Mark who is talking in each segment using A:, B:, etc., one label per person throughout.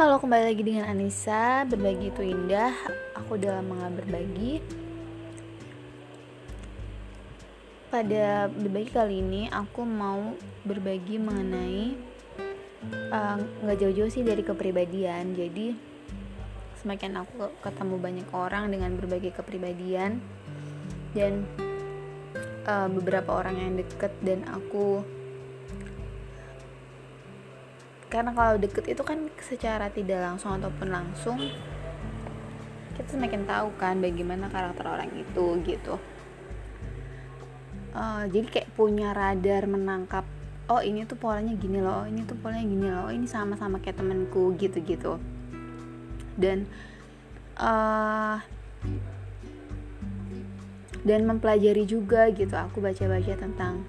A: Halo, kembali lagi dengan Anissa. Berbagi itu indah. Aku udah lama gak berbagi. Pada berbagi kali ini, aku mau berbagi mengenai uh, nggak uh, jauh-jauh sih dari kepribadian. Jadi semakin aku ketemu banyak orang dengan berbagai kepribadian dan uh, beberapa orang yang deket dan aku karena kalau deket itu kan secara tidak langsung ataupun langsung kita semakin tahu kan bagaimana karakter orang itu gitu. Uh, jadi kayak punya radar menangkap oh ini tuh polanya gini loh oh, ini tuh polanya gini loh oh, ini sama-sama kayak temenku gitu-gitu. Dan uh, dan mempelajari juga gitu. Aku baca-baca tentang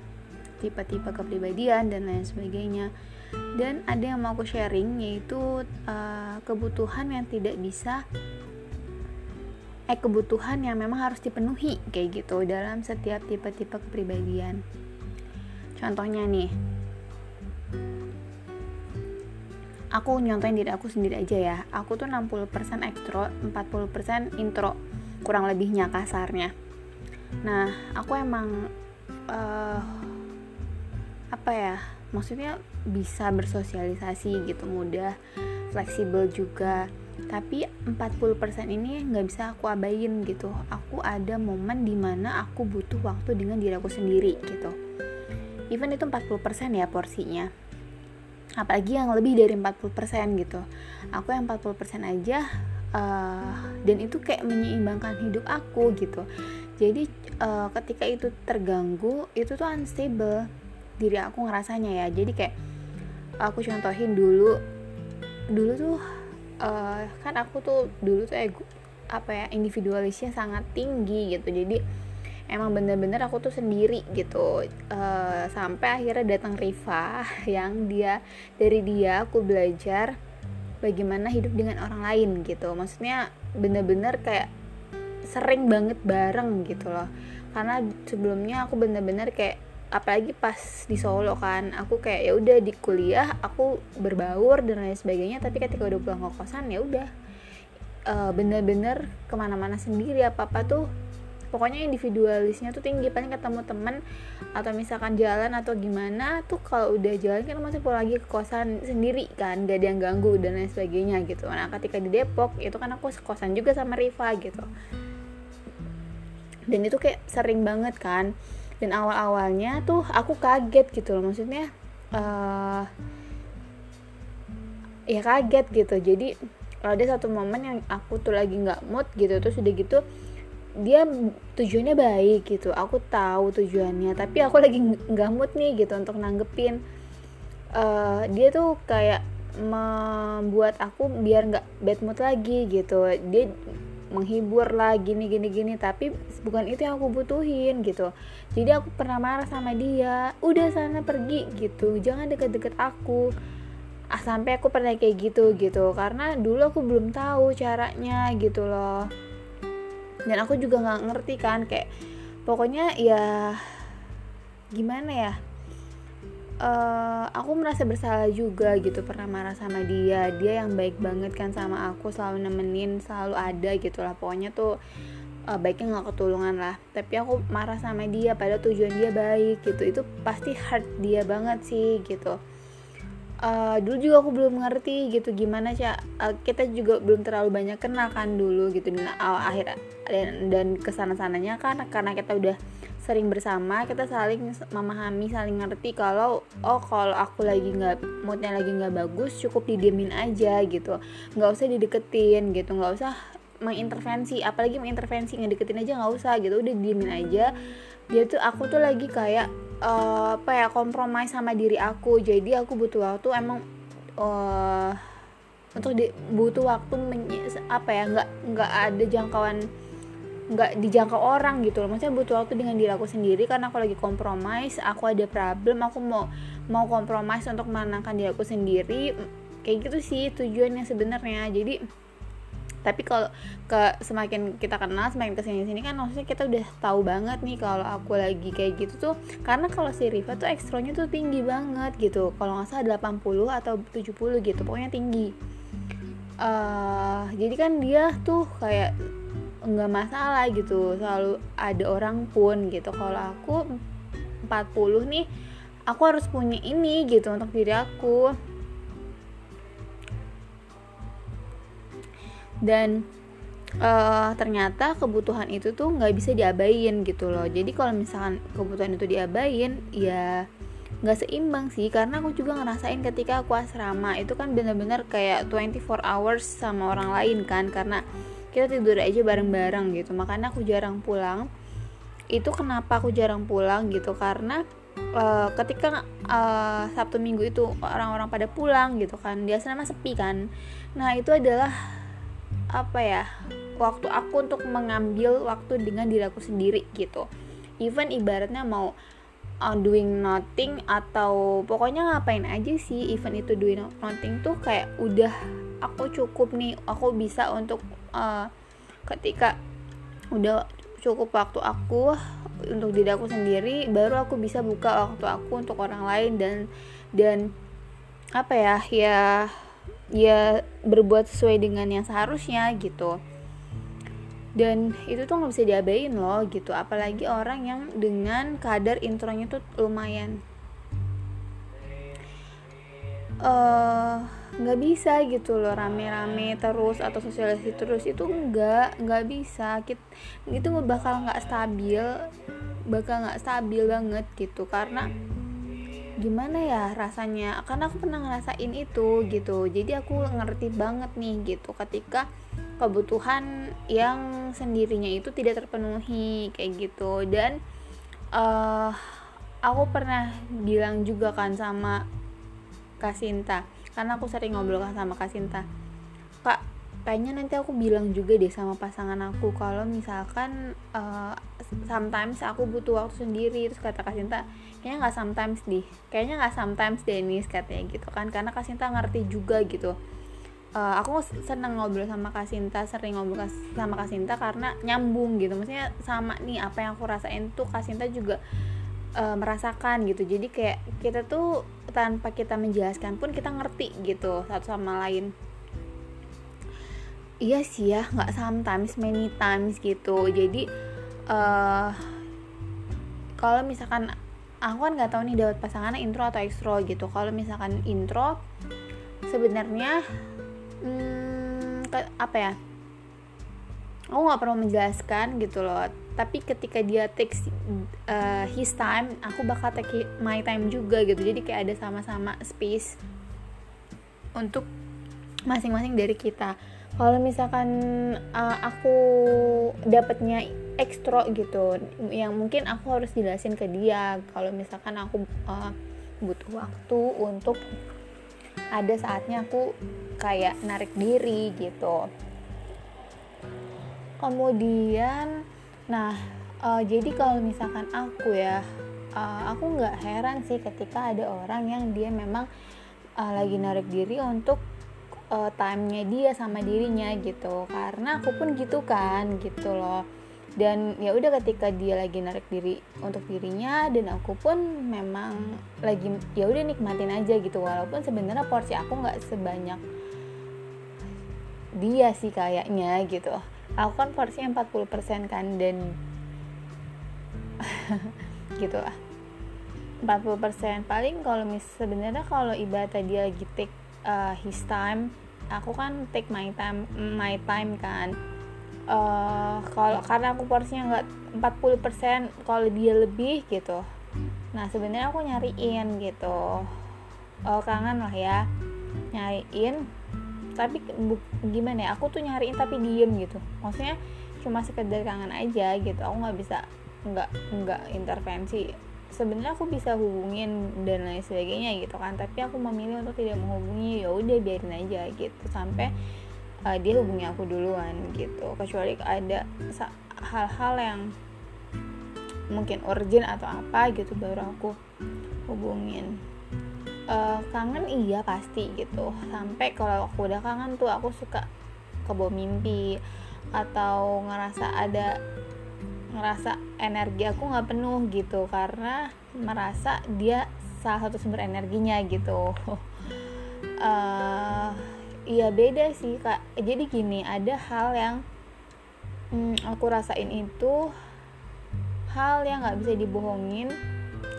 A: tipe-tipe kepribadian dan lain sebagainya dan ada yang mau aku sharing yaitu uh, kebutuhan yang tidak bisa eh kebutuhan yang memang harus dipenuhi kayak gitu dalam setiap tipe-tipe kepribadian. Contohnya nih aku nyontohin diri aku sendiri aja ya. Aku tuh 60% ekstro 40% intro kurang lebihnya kasarnya. Nah aku emang uh, apa ya maksudnya bisa bersosialisasi gitu mudah fleksibel juga. Tapi 40% ini nggak bisa aku abain gitu. Aku ada momen di mana aku butuh waktu dengan diri aku sendiri gitu. Even itu 40% ya porsinya. Apalagi yang lebih dari 40% gitu. Aku yang 40% aja uh, dan itu kayak menyeimbangkan hidup aku gitu. Jadi uh, ketika itu terganggu itu tuh unstable diri aku ngerasanya ya. Jadi kayak aku contohin dulu dulu tuh uh, kan aku tuh dulu tuh ego apa ya individualisnya sangat tinggi gitu. Jadi emang bener-bener aku tuh sendiri gitu. Uh, sampai akhirnya datang Riva yang dia dari dia aku belajar bagaimana hidup dengan orang lain gitu. Maksudnya bener-bener kayak sering banget bareng gitu loh. Karena sebelumnya aku bener-bener kayak apalagi pas di Solo kan aku kayak ya udah di kuliah aku berbaur dan lain sebagainya tapi ketika udah pulang ke kosan ya udah. Uh, bener-bener ke mana-mana sendiri apa apa tuh pokoknya individualisnya tuh tinggi. Paling ketemu temen atau misalkan jalan atau gimana tuh kalau udah jalan kan masih pulang lagi ke kosan sendiri kan gak ada yang ganggu dan lain sebagainya gitu. Nah ketika di Depok itu kan aku kosan juga sama Riva gitu. Dan itu kayak sering banget kan dan awal-awalnya tuh aku kaget gitu loh. Maksudnya uh, ya kaget gitu. Jadi ada satu momen yang aku tuh lagi nggak mood gitu terus udah gitu dia tujuannya baik gitu. Aku tahu tujuannya tapi aku lagi nggak mood nih gitu untuk nanggepin. Uh, dia tuh kayak membuat aku biar nggak bad mood lagi gitu. Dia menghibur lah gini gini gini. Tapi bukan itu yang aku butuhin gitu. Jadi aku pernah marah sama dia udah sana pergi gitu. Jangan deket-deket aku. Ah, sampai aku pernah kayak gitu gitu. Karena dulu aku belum tahu caranya gitu loh. Dan aku juga nggak ngerti kan kayak pokoknya ya gimana ya uh, aku merasa bersalah juga gitu pernah marah sama dia. Dia yang baik banget kan sama aku selalu nemenin selalu ada gitu lah pokoknya tuh uh, baiknya nggak ketulungan lah. Tapi aku marah sama dia pada tujuan dia baik gitu. Itu pasti hurt dia banget sih gitu. Uh, dulu juga aku belum ngerti gitu gimana sih uh, kita juga belum terlalu banyak kenal kan dulu gitu. Dan akhir dan, dan ke sana sananya kan karena kita udah sering bersama kita saling memahami saling ngerti kalau oh kalau aku lagi nggak moodnya lagi nggak bagus cukup didiemin aja gitu. Nggak usah dideketin gitu nggak usah mengintervensi apalagi mengintervensi ngedeketin aja nggak usah gitu udah diemin aja. Dia tuh aku tuh lagi kayak uh, apa ya kompromi sama diri aku. Jadi aku butuh waktu emang uh, untuk di, butuh waktu apa ya nggak nggak ada jangkauan nggak dijangkau orang gitu loh. Maksudnya butuh waktu dengan diri aku sendiri karena aku lagi kompromis aku ada problem aku mau mau kompromis untuk menenangkan diri aku sendiri. Kayak gitu sih tujuannya sebenarnya. Jadi tapi kalau ke semakin kita kenal semakin ke sini sini kan maksudnya kita udah tahu banget nih kalau aku lagi kayak gitu tuh. Karena kalau si Riva tuh ekstronya tuh tinggi banget gitu. Kalau nggak salah 80 atau 70 gitu pokoknya tinggi. Uh, jadi kan dia tuh kayak nggak masalah gitu. Selalu ada orang pun gitu. Kalau aku 40 nih aku harus punya ini gitu untuk diri aku. Dan uh, ternyata kebutuhan itu tuh nggak bisa diabain gitu loh. Jadi kalau misalkan kebutuhan itu diabain ya nggak seimbang sih. Karena aku juga ngerasain ketika aku asrama itu kan bener-bener kayak 24 hours sama orang lain kan. Karena kita tidur aja bareng-bareng gitu. Makanya aku jarang pulang. Itu kenapa aku jarang pulang gitu? Karena uh, ketika uh, Sabtu Minggu itu orang-orang pada pulang gitu kan. Dia asrama sepi kan. Nah itu adalah apa ya waktu aku untuk mengambil waktu dengan diri aku sendiri gitu. Even ibaratnya mau uh, doing nothing atau pokoknya ngapain aja sih event itu doing nothing tuh kayak udah aku cukup nih aku bisa untuk uh, ketika udah cukup waktu aku untuk diri aku sendiri baru aku bisa buka waktu aku untuk orang lain dan dan apa ya ya ya berbuat sesuai dengan yang seharusnya gitu. Dan itu tuh nggak bisa diabain loh gitu apalagi orang yang dengan kadar intronya tuh lumayan nggak uh, bisa gitu loh rame-rame terus atau sosialisasi terus. Itu nggak nggak bisa. Kita, itu bakal nggak stabil bakal nggak stabil banget gitu. Karena gimana ya rasanya? Karena aku pernah ngerasain itu gitu. Jadi aku ngerti banget nih gitu ketika kebutuhan yang sendirinya itu tidak terpenuhi kayak gitu. Dan uh, aku pernah bilang juga kan sama Kasinta karena aku sering ngobrol kan sama Kasinta kak kayaknya nanti aku bilang juga deh sama pasangan aku kalau misalkan uh, sometimes aku butuh waktu sendiri. Terus kata Kasinta kayaknya nggak sometimes deh. Kayaknya nggak sometimes Dennis katanya gitu kan. Karena Kasinta ngerti juga gitu. Uh, aku seneng ngobrol sama Kasinta sering ngobrol sama Kasinta karena nyambung gitu. Maksudnya sama nih apa yang aku rasain tuh Kasinta juga uh, merasakan gitu. Jadi kayak kita tuh tanpa kita menjelaskan pun kita ngerti gitu satu sama lain. Iya sih ya nggak sometimes many times gitu. Jadi uh, kalau misalkan aku kan nggak tahu nih dapat pasangannya intro atau ekstro gitu. Kalau misalkan intro sebenarnya hmm, apa ya aku nggak perlu menjelaskan gitu loh. Tapi ketika dia take uh, his time aku bakal take my time juga gitu. Jadi kayak ada sama-sama space untuk masing-masing dari kita. Kalau misalkan uh, aku dapatnya ekstra gitu yang mungkin aku harus jelasin ke dia. Kalau misalkan aku uh, butuh waktu untuk ada saatnya aku kayak narik diri gitu kemudian nah uh, jadi kalau misalkan aku ya uh, aku nggak heran sih ketika ada orang yang dia memang uh, lagi narik diri untuk timenya dia sama dirinya gitu. Karena aku pun gitu kan gitu loh. Dan ya udah ketika dia lagi narik diri untuk dirinya dan aku pun memang lagi ya udah nikmatin aja gitu. Walaupun sebenarnya porsi aku nggak sebanyak dia sih kayaknya gitu aku kan porsinya 40% kan dan gitu lah. 40% paling kalau mis sebenarnya kalau ibadah dia lagi take uh, his time aku kan take my time my time kan. Uh, kalau karena aku porsinya nggak 40% kalau dia lebih gitu. Nah sebenarnya aku nyariin gitu. Uh, kangen lah ya. Nyariin tapi gimana ya aku tuh nyariin tapi diem gitu. Maksudnya cuma sekedar kangen aja gitu. Aku nggak bisa nggak nggak intervensi. Sebenarnya aku bisa hubungin dan lain sebagainya gitu kan. Tapi aku memilih untuk tidak menghubungi. Ya udah biarin aja gitu. Sampai uh, dia hubungi aku duluan gitu. Kecuali ada hal-hal yang mungkin urgent atau apa gitu baru aku hubungin uh, kangen iya pasti gitu. Sampai kalau aku udah kangen tuh aku suka kebawa mimpi atau ngerasa ada ngerasa energi aku nggak penuh gitu karena merasa dia salah satu sumber energinya gitu. Uh, iya beda sih kak. Jadi gini ada hal yang hmm, aku rasain itu hal yang nggak bisa dibohongin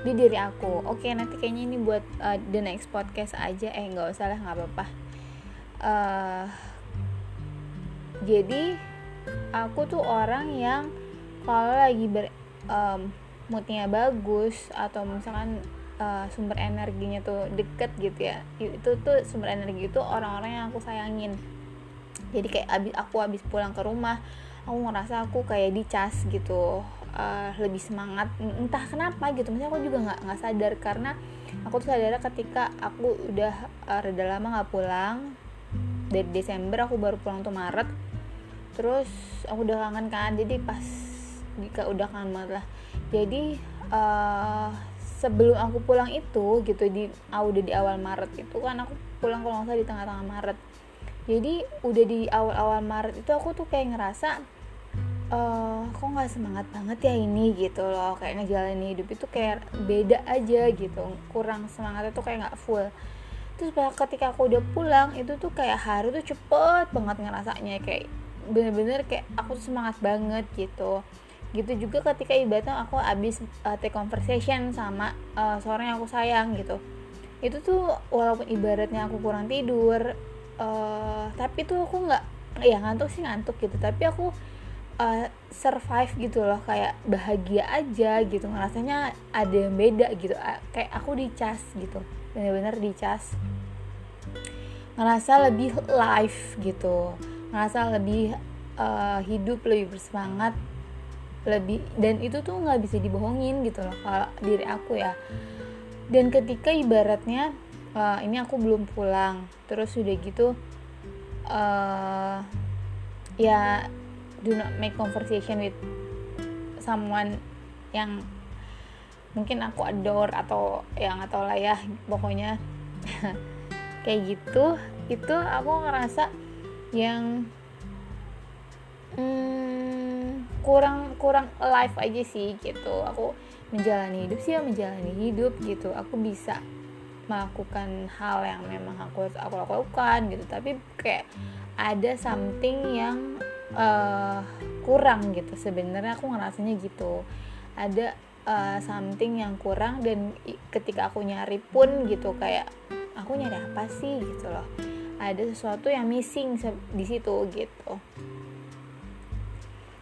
A: di diri aku. Oke nanti kayaknya ini buat uh, the next podcast aja. Eh nggak usah lah nggak apa-apa. Uh, jadi aku tuh orang yang kalau lagi ber um, moodnya bagus atau misalkan uh, sumber energinya tuh deket gitu ya itu tuh sumber energi itu orang-orang yang aku sayangin. Jadi kayak abis aku habis pulang ke rumah aku ngerasa aku kayak dicas gitu uh, lebih semangat entah kenapa gitu. Maksudnya aku juga nggak nggak sadar karena aku tuh sadar ketika aku udah uh, reda lama nggak pulang dari Desember aku baru pulang tuh Maret. Terus aku udah kangen kan jadi pas jika udah kangen banget lah. Jadi uh, sebelum aku pulang itu gitu di uh, udah di awal Maret itu kan aku pulang kalau nggak di tengah-tengah Maret. Jadi udah di awal-awal Maret itu aku tuh kayak ngerasa uh, kok nggak semangat banget ya ini gitu loh. Kayak ngejalanin hidup itu kayak beda aja gitu. Kurang semangatnya tuh kayak nggak full. Terus ketika aku udah pulang itu tuh kayak hari tuh cepet banget ngerasanya. Kayak bener-bener kayak aku tuh semangat banget gitu. Gitu juga ketika ibaratnya aku abis uh, take conversation sama uh, seorang yang aku sayang gitu. Itu tuh walaupun ibaratnya aku kurang tidur uh, tapi tuh aku nggak ya ngantuk sih ngantuk gitu. Tapi aku uh, survive gitu loh kayak bahagia aja gitu ngerasanya ada yang beda gitu. Kayak aku dicas gitu bener-bener dicas ngerasa lebih live gitu ngerasa lebih uh, hidup lebih bersemangat lebih dan itu tuh nggak bisa dibohongin gitu loh kalau diri aku ya. Dan ketika ibaratnya uh, ini aku belum pulang terus udah gitu uh, ya do not make conversation with someone yang mungkin aku adore atau yang atau lah ya pokoknya. Kayak gitu itu aku ngerasa yang hmm, kurang kurang live aja sih gitu. Aku menjalani hidup sih ya menjalani hidup gitu. Aku bisa melakukan hal yang memang aku aku lakukan gitu. Tapi kayak ada something yang uh, kurang gitu. Sebenarnya aku ngerasanya gitu. Ada uh, something yang kurang dan ketika aku nyari pun gitu kayak aku nyari apa sih? gitu loh. Ada sesuatu yang missing di situ gitu.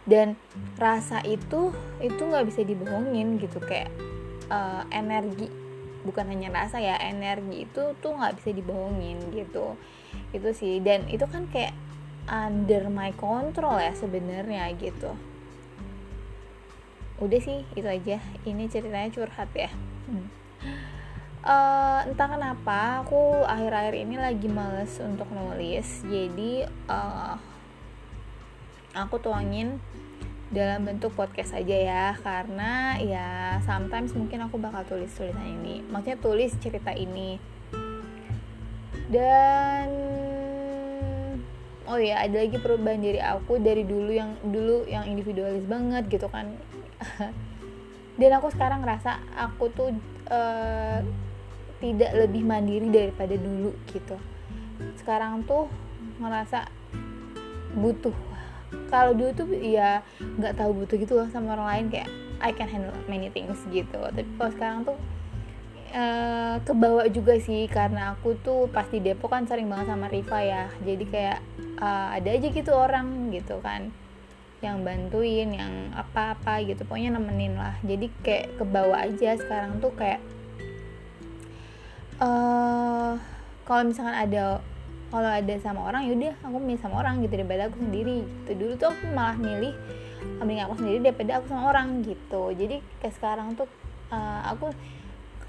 A: Dan rasa itu itu nggak bisa dibohongin gitu kayak uh, energi. Bukan hanya rasa ya energi itu tuh nggak bisa dibohongin gitu. Itu sih. Dan itu kan kayak under my control ya sebenarnya gitu. Udah sih itu aja. Ini ceritanya curhat ya. Hmm. uh, entah kenapa aku akhir-akhir ini lagi males untuk nulis. Jadi uh, aku tuangin dalam bentuk podcast aja ya. Karena ya sometimes mungkin aku bakal tulis tulisan ini. Maksudnya tulis cerita ini. Dan oh ya ada lagi perubahan diri aku dari dulu yang dulu yang individualis banget gitu kan. Dan aku sekarang ngerasa aku tuh uh, tidak lebih mandiri daripada dulu gitu. Sekarang tuh ngerasa butuh. Kalau dulu tuh ya nggak tahu butuh gitu loh sama orang lain kayak I can handle many things gitu. Tapi kalau sekarang tuh uh, kebawa juga sih karena aku tuh pasti Depok kan sering banget sama Riva ya. Jadi kayak uh, ada aja gitu orang gitu kan yang bantuin yang apa-apa gitu pokoknya nemenin lah. Jadi kayak kebawa aja sekarang tuh kayak uh, kalau misalkan ada kalau ada sama orang yaudah aku milih sama orang gitu daripada aku sendiri gitu. Dulu tuh aku malah milih mending aku sendiri daripada aku sama orang gitu. Jadi kayak sekarang tuh uh, aku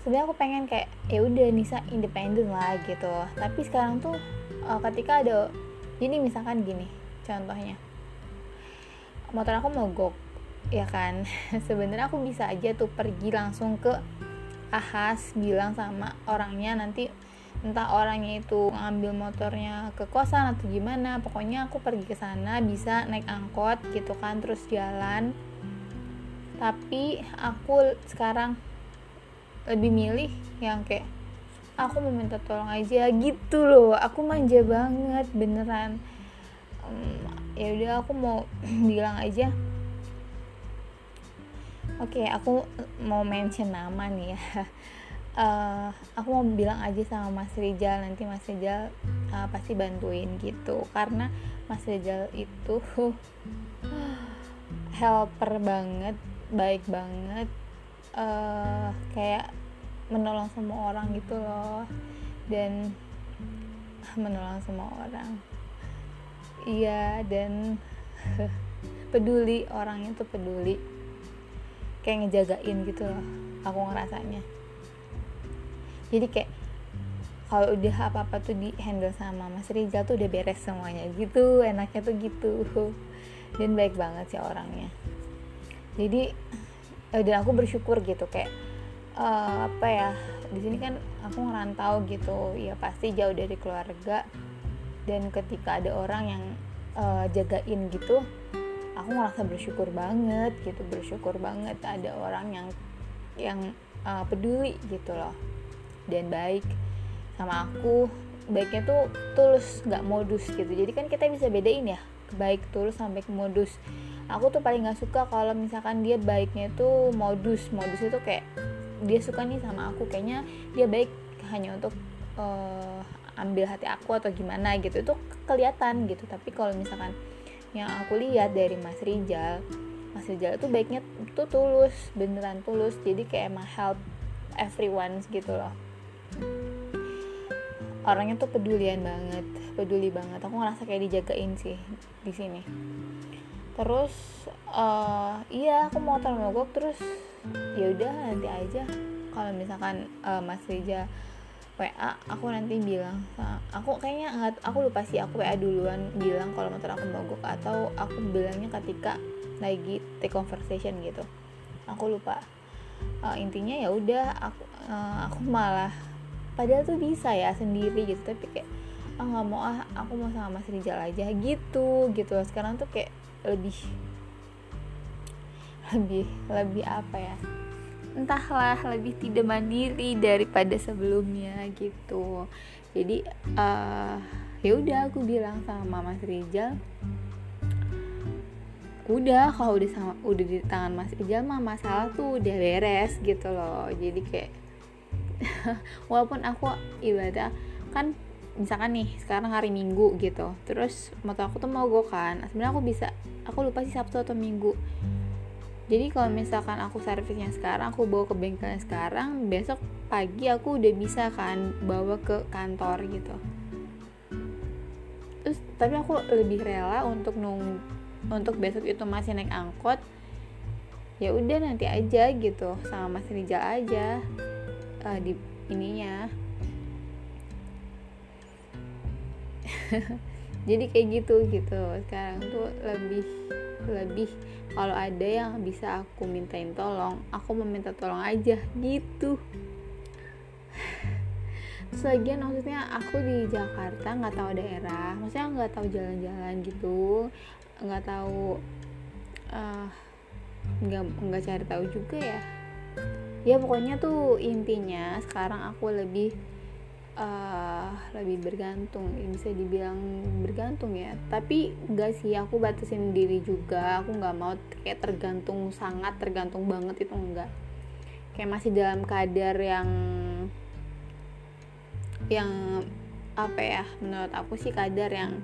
A: sebenarnya aku pengen kayak ya udah Nisa independen lah gitu. Tapi sekarang tuh uh, ketika ada jadi misalkan gini contohnya. Motor aku mogok ya kan? Sebenarnya aku bisa aja tuh pergi langsung ke Ahas bilang sama orangnya nanti entah orangnya itu ngambil motornya ke kosan atau gimana. Pokoknya aku pergi ke sana bisa naik angkot gitu kan terus jalan. Tapi aku sekarang lebih milih yang kayak aku mau minta tolong aja gitu loh. Aku manja banget beneran. Um, ya udah aku mau bilang aja. Oke okay, aku mau mention nama nih ya. Uh, aku mau bilang aja sama Mas Rizal nanti Mas Rizal uh, pasti bantuin gitu. Karena Mas Rizal itu helper banget baik banget uh, kayak menolong semua orang gitu loh. Dan menolong semua orang. Iya dan peduli orangnya tuh peduli. Kayak ngejagain gitu loh aku ngerasanya. Jadi kayak kalau udah apa-apa tuh di handle sama Mas Rizal tuh udah beres semuanya gitu enaknya tuh gitu. Dan baik banget sih orangnya. Jadi dan aku bersyukur gitu kayak uh, apa ya di sini kan aku ngerantau gitu. Ya pasti jauh dari keluarga. Dan ketika ada orang yang uh, jagain gitu aku ngerasa bersyukur banget gitu bersyukur banget ada orang yang yang uh, peduli gitu loh. Dan baik sama aku baiknya tuh tulus nggak modus gitu. Jadi kan kita bisa bedain ya baik tulus sampai ke modus aku tuh paling nggak suka kalau misalkan dia baiknya tuh modus. Modus itu kayak dia suka nih sama aku. Kayaknya dia baik hanya untuk uh, ambil hati aku atau gimana gitu. Itu kelihatan gitu. Tapi kalau misalkan yang aku lihat dari Mas Rijal Mas Rijal itu baiknya tuh tulus beneran tulus. Jadi kayak emang help everyone gitu loh. Orangnya tuh pedulian banget peduli banget. Aku ngerasa kayak dijagain sih di sini terus uh, iya aku mau mogok terus ya udah nanti aja. Kalau misalkan uh, Mas Rija WA aku nanti bilang aku kayaknya nggak aku lupa sih aku WA duluan bilang kalau motor aku mogok atau aku bilangnya ketika lagi take conversation gitu. Aku lupa. Uh, intinya ya udah aku uh, aku malah padahal tuh bisa ya sendiri gitu tapi kayak ah nggak mau ah aku mau sama Mas Rizal aja gitu gitu. Sekarang tuh kayak lebih lebih lebih apa ya? Entahlah lebih tidak mandiri daripada sebelumnya gitu. Jadi uh, ya udah aku bilang sama Mas Rizal udah kalau udah sama udah di tangan Mas Rizal mah masalah tuh udah beres gitu loh. Jadi kayak walaupun aku ibadah kan misalkan nih sekarang hari Minggu gitu terus motor aku tuh mau go kan sebenarnya aku bisa aku lupa sih Sabtu atau Minggu. Jadi kalau misalkan aku servisnya sekarang aku bawa ke bengkelnya sekarang besok pagi aku udah bisa kan bawa ke kantor gitu. Terus tapi aku lebih rela untuk nung untuk besok itu masih naik angkot ya udah nanti aja gitu sama Mas Rizal aja uh, di ininya jadi kayak gitu gitu. Sekarang tuh lebih lebih kalau ada yang bisa aku mintain tolong aku meminta tolong aja gitu. Terus lagian maksudnya aku di Jakarta nggak tahu daerah maksudnya nggak tahu jalan-jalan gitu nggak tahu uh, nggak nggak cari tahu juga ya. Ya pokoknya tuh intinya sekarang aku lebih uh, lebih bergantung bisa dibilang bergantung ya. Tapi enggak sih aku batasin diri juga. Aku nggak mau kayak tergantung sangat tergantung banget itu enggak. Kayak masih dalam kadar yang yang apa ya menurut aku sih kadar yang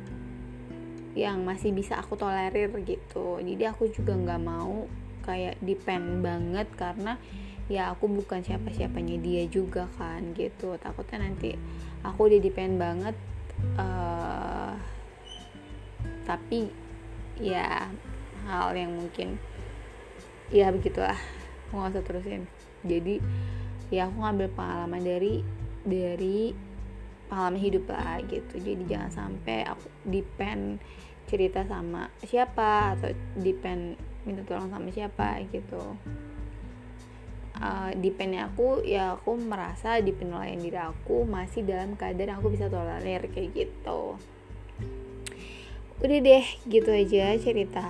A: yang masih bisa aku tolerir gitu. Jadi aku juga nggak mau kayak depend banget karena ya aku bukan siapa-siapanya dia juga kan gitu. Takutnya nanti aku udah depend banget uh, tapi ya hal yang mungkin ya begitulah. Aku nggak usah terusin. Jadi ya aku ngambil pengalaman dari dari pengalaman hidup lah gitu. Jadi jangan sampai aku depend cerita sama siapa atau depend minta tolong sama siapa gitu uh, dependnya aku ya aku merasa di penilaian diri aku masih dalam keadaan aku bisa tolerir kayak gitu. Udah deh gitu aja cerita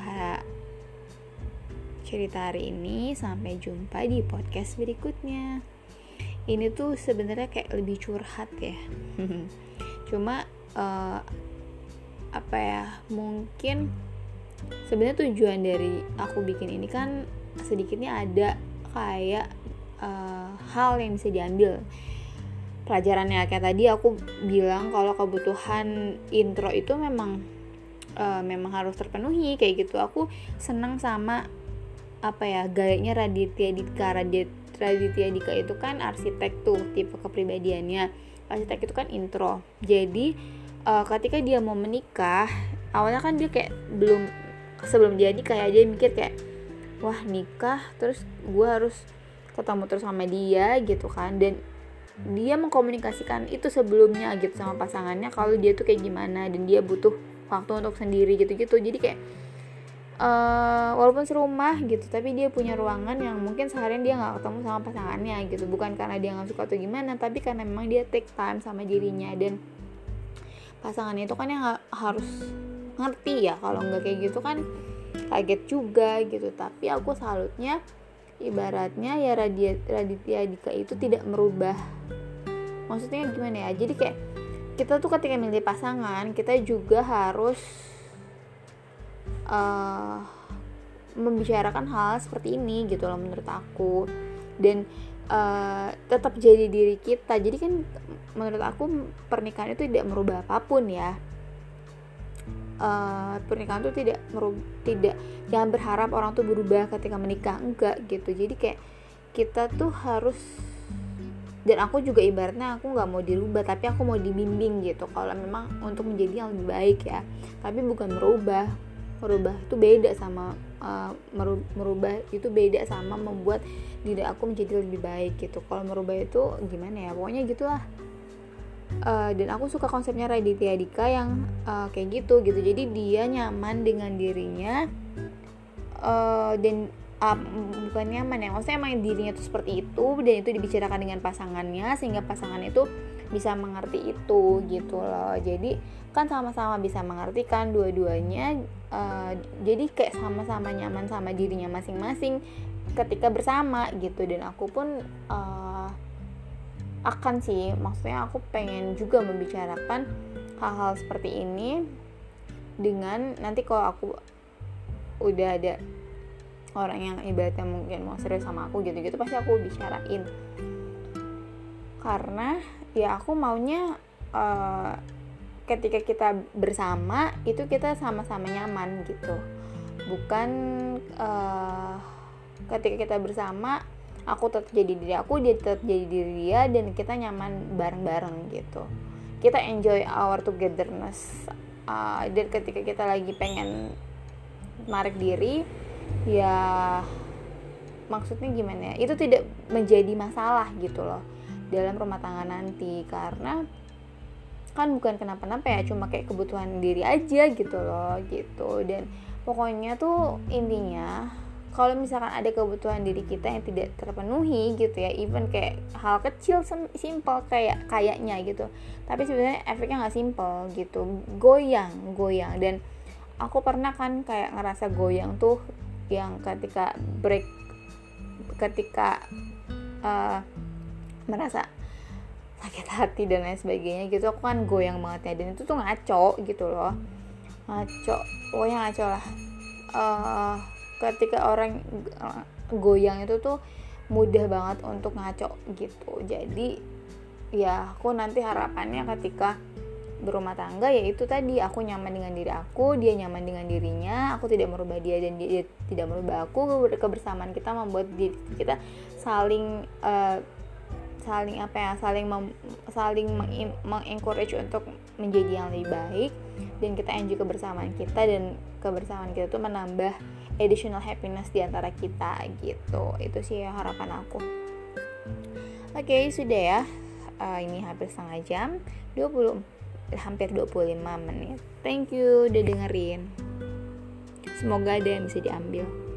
A: cerita hari ini. Sampai jumpa di podcast berikutnya. Ini tuh sebenarnya kayak lebih curhat ya. Cuma uh, apa ya mungkin sebenarnya tujuan dari aku bikin ini kan sedikitnya ada kayak uh, hal yang bisa diambil. Pelajarannya kayak tadi aku bilang kalau kebutuhan intro itu memang uh, memang harus terpenuhi kayak gitu. Aku senang sama apa ya gayanya Raditya Dika. Radit, Raditya Dika itu kan arsitek tuh tipe kepribadiannya. Arsitek itu kan intro. Jadi uh, ketika dia mau menikah awalnya kan dia kayak belum sebelum nikah ya dia mikir kayak wah nikah terus gue harus ketemu terus sama dia gitu kan. Dan dia mengkomunikasikan itu sebelumnya gitu sama pasangannya kalau dia tuh kayak gimana dan dia butuh waktu untuk sendiri gitu-gitu. Jadi kayak uh, walaupun serumah gitu tapi dia punya ruangan yang mungkin seharian dia nggak ketemu sama pasangannya gitu. Bukan karena dia nggak suka atau gimana tapi karena memang dia take time sama dirinya dan pasangannya itu kan yang harus ngerti ya kalau nggak kayak gitu kan kaget juga gitu. Tapi aku salutnya ibaratnya ya Raditya Dika itu tidak merubah. Maksudnya gimana ya? Jadi kayak kita tuh ketika milih pasangan kita juga harus uh, membicarakan hal seperti ini gitu loh menurut aku. Dan uh, tetap jadi diri kita. Jadi kan menurut aku pernikahan itu tidak merubah apa pun ya uh, pernikahan tuh tidak merub tidak jangan berharap orang tuh berubah ketika menikah enggak gitu. Jadi kayak kita tuh harus dan aku juga ibaratnya aku nggak mau dirubah tapi aku mau dibimbing gitu. Kalau memang untuk menjadi yang lebih baik ya. Tapi bukan merubah. Merubah itu beda sama uh, merubah itu beda sama membuat diri aku menjadi lebih baik gitu. Kalau merubah itu gimana ya? Pokoknya gitulah uh, dan aku suka konsepnya Raditya Dika yang uh, kayak gitu gitu. Jadi dia nyaman dengan dirinya uh, dan uh, bukan nyaman ya. Maksudnya emang dirinya tuh seperti itu dan itu dibicarakan dengan pasangannya sehingga pasangan itu bisa mengerti itu gitu loh. Jadi kan sama-sama bisa mengerti kan dua-duanya uh, jadi kayak sama-sama nyaman sama dirinya masing-masing ketika bersama gitu. Dan aku pun uh, akan sih. Maksudnya aku pengen juga membicarakan hal-hal seperti ini dengan nanti kalau aku udah ada orang yang ibaratnya mungkin mau serius sama aku gitu-gitu pasti aku bicarain. Karena ya aku maunya uh, ketika kita bersama itu kita sama-sama nyaman gitu. Bukan uh, ketika kita bersama aku tetap jadi diri aku dia tetap jadi diri dia dan kita nyaman bareng-bareng gitu. Kita enjoy our togetherness. Uh, dan ketika kita lagi pengen menarik diri ya maksudnya gimana ya? Itu tidak menjadi masalah gitu loh dalam rumah tangga nanti karena kan bukan kenapa-napa ya cuma kayak kebutuhan diri aja gitu loh gitu. Dan pokoknya tuh intinya kalau misalkan ada kebutuhan diri kita yang tidak terpenuhi gitu ya even kayak hal kecil simple kayak kayaknya gitu. Tapi sebenarnya efeknya nggak simple gitu. Goyang goyang. Dan aku pernah kan kayak ngerasa goyang tuh yang ketika break ketika uh, merasa sakit hati dan lain sebagainya gitu aku kan goyang banget ya. Dan itu tuh ngaco gitu loh. Ngaco pokoknya ngaco lah. Uh, ketika orang goyang itu tuh mudah banget untuk ngaco gitu. Jadi ya aku nanti harapannya ketika berumah tangga ya itu tadi aku nyaman dengan diri aku dia nyaman dengan dirinya aku tidak merubah dia dan dia, tidak merubah aku kebersamaan kita membuat diri kita saling uh, saling apa ya saling mem, saling mengencourage untuk menjadi yang lebih baik dan kita enjoy kebersamaan kita dan kebersamaan kita tuh menambah additional happiness di antara kita gitu. Itu sih harapan aku. Oke okay, sudah ya. Uh, ini hampir setengah jam. 20 hampir 25 menit. Thank you udah dengerin. Semoga ada yang bisa diambil